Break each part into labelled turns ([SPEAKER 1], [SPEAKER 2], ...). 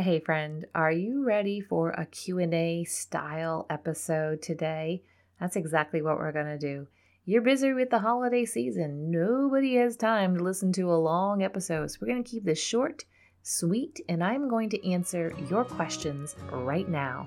[SPEAKER 1] Hey friend, are you ready for a Q&A style episode today? That's exactly what we're going to do. You're busy with the holiday season. Nobody has time to listen to a long episode. So we're going to keep this short, sweet, and I'm going to answer your questions right now.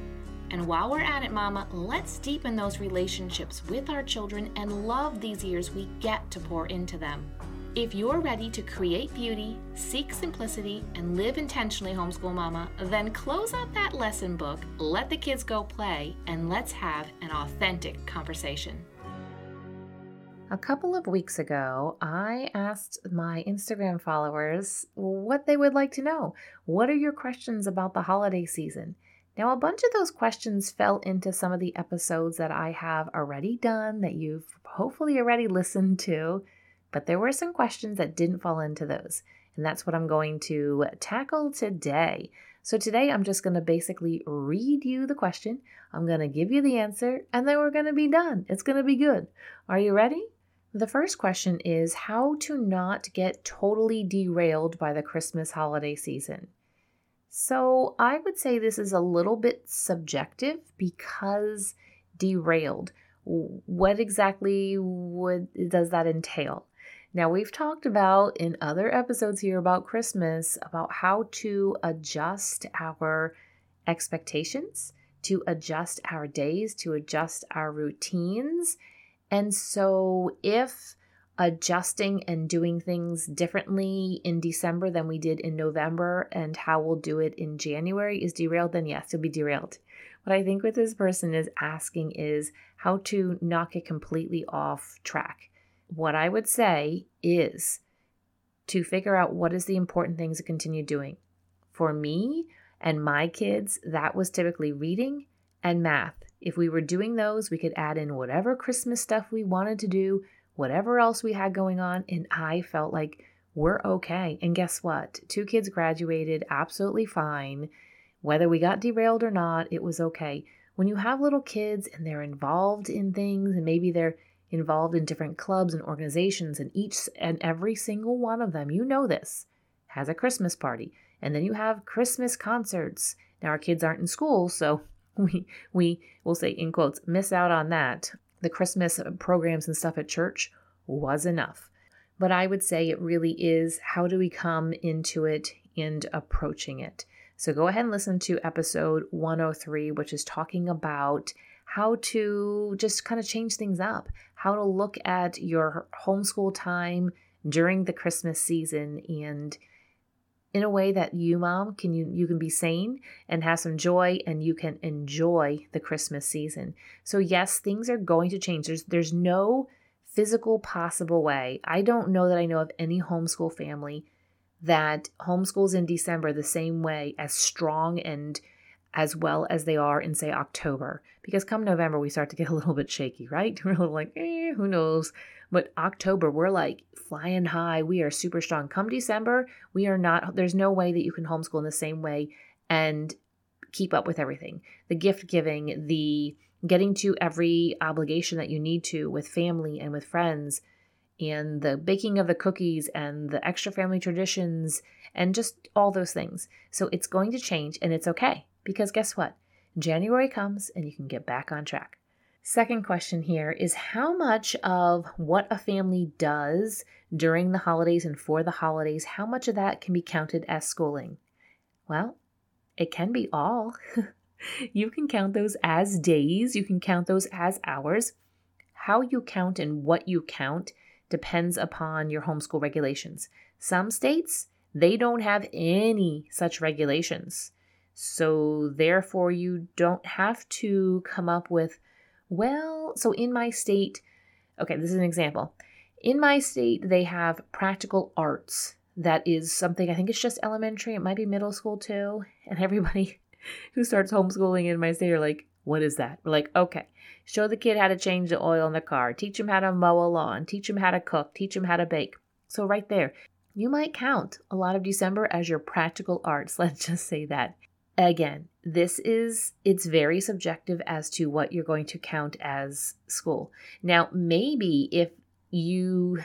[SPEAKER 2] And while we're at it, Mama, let's deepen those relationships with our children and love these years we get to pour into them. If you're ready to create beauty, seek simplicity, and live intentionally, homeschool mama, then close up that lesson book, let the kids go play, and let's have an authentic conversation.
[SPEAKER 1] A couple of weeks ago, I asked my Instagram followers what they would like to know. What are your questions about the holiday season? Now, a bunch of those questions fell into some of the episodes that I have already done that you've hopefully already listened to, but there were some questions that didn't fall into those. And that's what I'm going to tackle today. So, today I'm just going to basically read you the question. I'm going to give you the answer, and then we're going to be done. It's going to be good. Are you ready? The first question is how to not get totally derailed by the Christmas holiday season. So I would say this is a little bit subjective because derailed. What exactly would does that entail? Now we've talked about in other episodes here about Christmas about how to adjust our expectations, to adjust our days, to adjust our routines. And so if adjusting and doing things differently in December than we did in November and how we'll do it in January is derailed, then yes, you'll be derailed. What I think what this person is asking is how to knock it completely off track. What I would say is to figure out what is the important things to continue doing. For me and my kids, that was typically reading and math. If we were doing those, we could add in whatever Christmas stuff we wanted to do whatever else we had going on, and I felt like we're okay. And guess what? Two kids graduated absolutely fine. Whether we got derailed or not, it was okay. When you have little kids and they're involved in things, and maybe they're involved in different clubs and organizations, and each and every single one of them, you know this, has a Christmas party. And then you have Christmas concerts. Now our kids aren't in school, so we we will say in quotes miss out on that the Christmas uh, programs and stuff at church was enough. But I would say it really is how do we come into it and approaching it. So go ahead and listen to episode 103, which is talking about how to just kind of change things up, how to look at your homeschool time during the Christmas season and in a way that you mom can you you can be sane and have some joy and you can enjoy the christmas season. So yes things are going to change. There's there's no physical possible way. I don't know that i know of any homeschool family that homeschools in december the same way as strong and as well as they are in say october. Because come november we start to get a little bit shaky right? We're a little like eh, who knows but October, we're like flying high. We are super strong. Come December, we are not, there's no way that you can homeschool in the same way and keep up with everything. The gift giving, the getting to every obligation that you need to with family and with friends, and the baking of the cookies and the extra family traditions and just all those things. So it's going to change and it's okay because guess what? January comes and you can get back on track. Second question here is how much of what a family does during the holidays and for the holidays, how much of that can be counted as schooling? Well, it can be all. you can count those as days, you can count those as hours. How you count and what you count depends upon your homeschool regulations. Some states, they don't have any such regulations. So, therefore, you don't have to come up with well, so in my state, okay, this is an example. In my state, they have practical arts. That is something I think it's just elementary. It might be middle school too. And everybody, who starts homeschooling in my state are like, what is that? We're like, okay, show the kid how to change the oil in the car, teach him how to mow a lawn, teach him how to cook, teach him how to bake. So, right there, you might count a lot of December as your practical arts. Let's just say that. Again, this is, it's very subjective as to what you're going to count as school. Now, maybe if you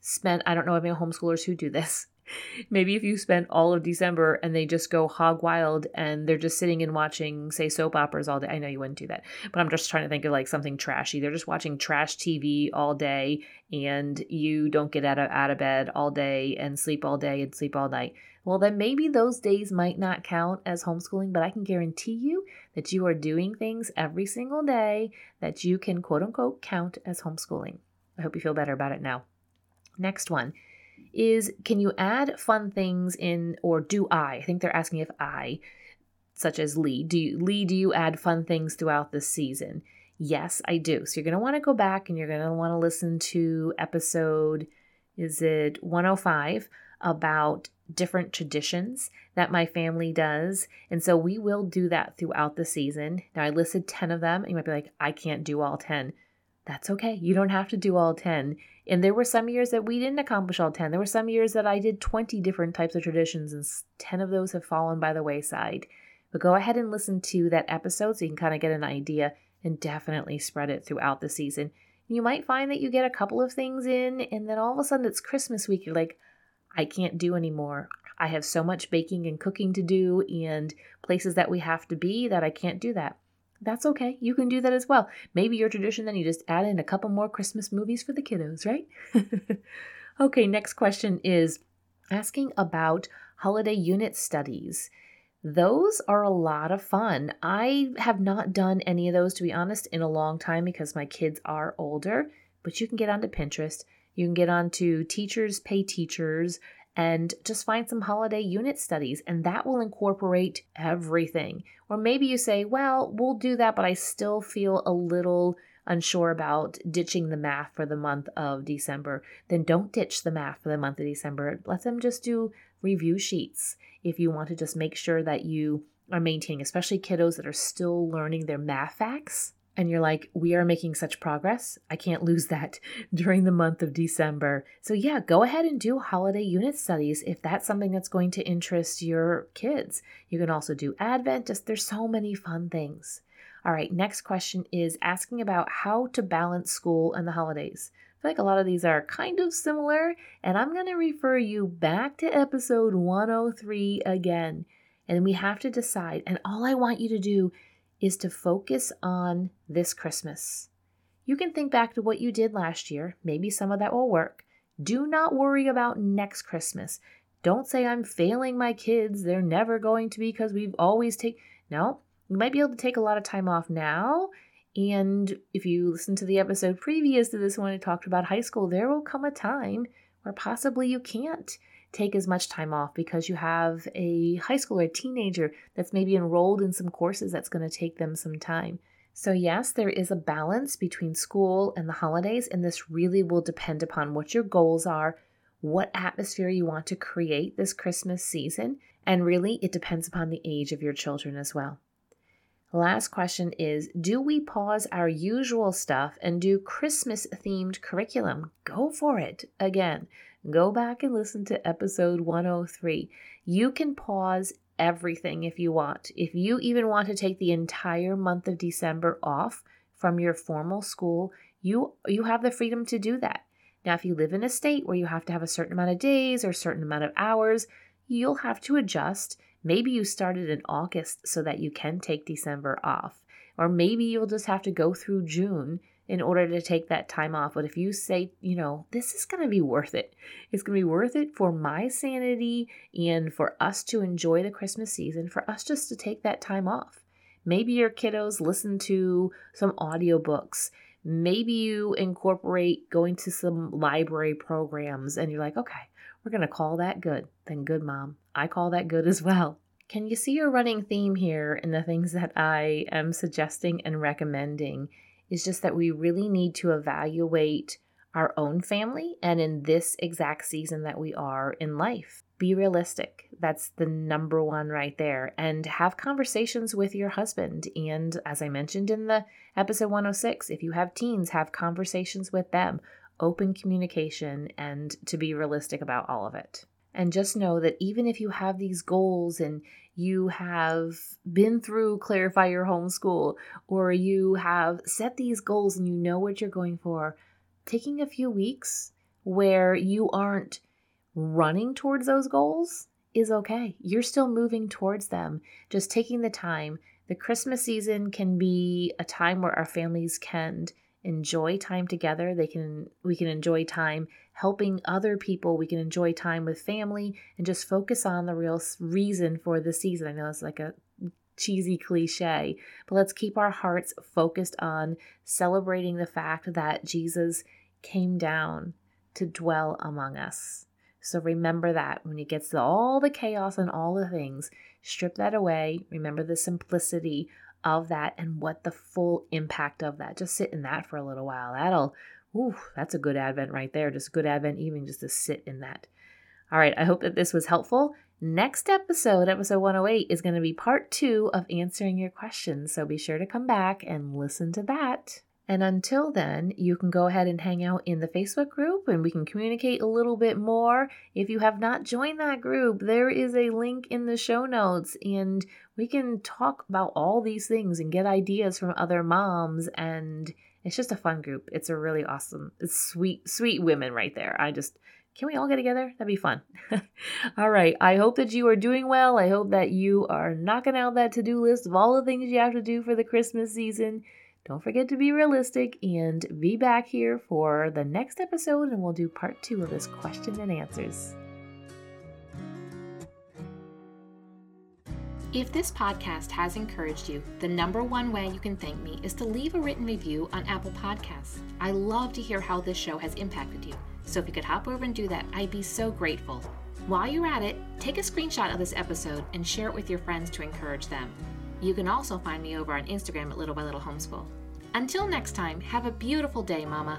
[SPEAKER 1] spent, I don't know any homeschoolers who do this, maybe if you spent all of December and they just go hog wild and they're just sitting and watching, say, soap operas all day. I know you wouldn't do that, but I'm just trying to think of like something trashy. They're just watching trash TV all day and you don't get out of, out of bed all day and sleep all day and sleep all night. Well, then maybe those days might not count as homeschooling, but I can guarantee you that you are doing things every single day that you can quote unquote count as homeschooling. I hope you feel better about it now. Next one is can you add fun things in, or do I? I think they're asking if I, such as Leigh, do you, Leigh, do you add fun things throughout the season? Yes, I do. So you're going to want to go back and you're going to want to listen to episode, is it 105, about different traditions that my family does. And so we will do that throughout the season. Now, I listed 10 of them. And you might be like, I can't do all 10. That's okay. You don't have to do all 10. And there were some years that we didn't accomplish all 10. There were some years that I did 20 different types of traditions, and 10 of those have fallen by the wayside. But go ahead and listen to that episode so you can kind of get an idea and definitely spread it throughout the season. You might find that you get a couple of things in, and then all of a sudden it's Christmas week. You're like, I can't do anymore. I have so much baking and cooking to do, and places that we have to be that I can't do that that's okay. You can do that as well. Maybe your tradition, then you just add in a couple more Christmas movies for the kiddos, right? okay, next question is asking about holiday unit studies. Those are a lot of fun. I have not done any of those, to be honest, in a long time because my kids are older, but you can get onto Pinterest. You can get onto Teachers Pay Teachers and just find some holiday unit studies, and that will incorporate everything. Or maybe you say, well, we'll do that, but I still feel a little unsure about ditching the math for the month of December. Then don't ditch the math for the month of December. Let them just do review sheets if you want to just make sure that you are maintaining, especially kiddos that are still learning their math facts and you're like, we are making such progress. I can't lose that during the month of December. So, yeah, go ahead and do holiday unit studies if that's something that's going to interest your kids. You can also do Advent, just there's so many fun things. All right, next question is asking about how to balance school and the holidays. I feel like a lot of these are kind of similar, and I'm going to refer you back to episode 103 again. And we have to decide, and all I want you to do is to focus on this Christmas. You can think back to what you did last year. Maybe some of that will work. Do not worry about next Christmas. Don't say I'm failing my kids. They're never going to be because we've always take No, you might be able to take a lot of time off now. And if you listen to the episode previous to this one, I talked about high school, there will come a time where possibly you can't take as much time off because you have a high school or a teenager that's maybe enrolled in some courses that's going to take them some time. So, yes, there is a balance between school and the holidays, and this really will depend upon what your goals are, what atmosphere you want to create this Christmas season, and really it depends upon the age of your children as well. Last question is Do we pause our usual stuff and do Christmas themed curriculum? Go for it. Again, go back and listen to episode 103. You can pause everything if you want. If you even want to take the entire month of December off from your formal school, you you have the freedom to do that. Now, if you live in a state where you have to have a certain amount of days or a certain amount of hours, you'll have to adjust Maybe you started in August so that you can take December off. Or maybe you'll just have to go through June in order to take that time off. But if you say, you know, this is going to be worth it, it's going to be worth it for my sanity and for us to enjoy the Christmas season, for us just to take that time off. Maybe your kiddos listen to some audiobooks. Maybe you incorporate going to some library programs and you're like, okay, we're going to call that good. Then good, mom. I call that good as well. Can you see a running theme here in the things that I am suggesting and recommending? Is just that we really need to evaluate our own family and in this exact season that we are in life be realistic. That's the number one right there. And have conversations with your husband. And as I mentioned in the episode 106, if you have teens, have conversations with them, open communication, and to be realistic about all of it. And just know that even if you have these goals and you have been through Clarify Your Homeschool or you have set these goals and you know what you're going for, taking a few weeks where you aren't running towards those goals is okay. You're still moving towards them, just taking the time. The Christmas season can be a time where our families can enjoy time together. They can we can enjoy time helping other people. We can enjoy time with family and just focus on the real reason for the season. I know it's like a cheesy cliche, but let's keep our hearts focused on celebrating the fact that Jesus came down to dwell among us. So remember that when it gets to all the chaos and all the things, strip that away. Remember the simplicity of that and what the full impact of that. Just sit in that for a little while. That'll, ooh, that's a good Advent right there. Just good Advent evening just to sit in that. All right, I hope that this was helpful. Next episode, episode 108, is going to be part two of answering your questions. So be sure to come back and listen to that. And until then, you can go ahead and hang out in the Facebook group and we can communicate a little bit more. If you have not joined that group, there is a link in the show notes and we can talk about all these things and get ideas from other moms and it's just a fun group. It's a really awesome, sweet, sweet women right there. I just can we all get together? That'd be fun. all right. I hope that you are doing well. I hope that you are knocking out that to do list of all the things you have to do for the Christmas season. Don't forget to be realistic and be back here for the next episode, and we'll do part two of this question and answers.
[SPEAKER 2] If this podcast has encouraged you, the number one way you can thank me is to leave a written review on Apple Podcasts. I love to hear how this show has impacted you, so if you could hop over and do that, I'd be so grateful. While you're at it, take a screenshot of this episode and share it with your friends to encourage them. You can also find me over on Instagram at Little by Little Homeschool. Until next time, have a beautiful day, Mama.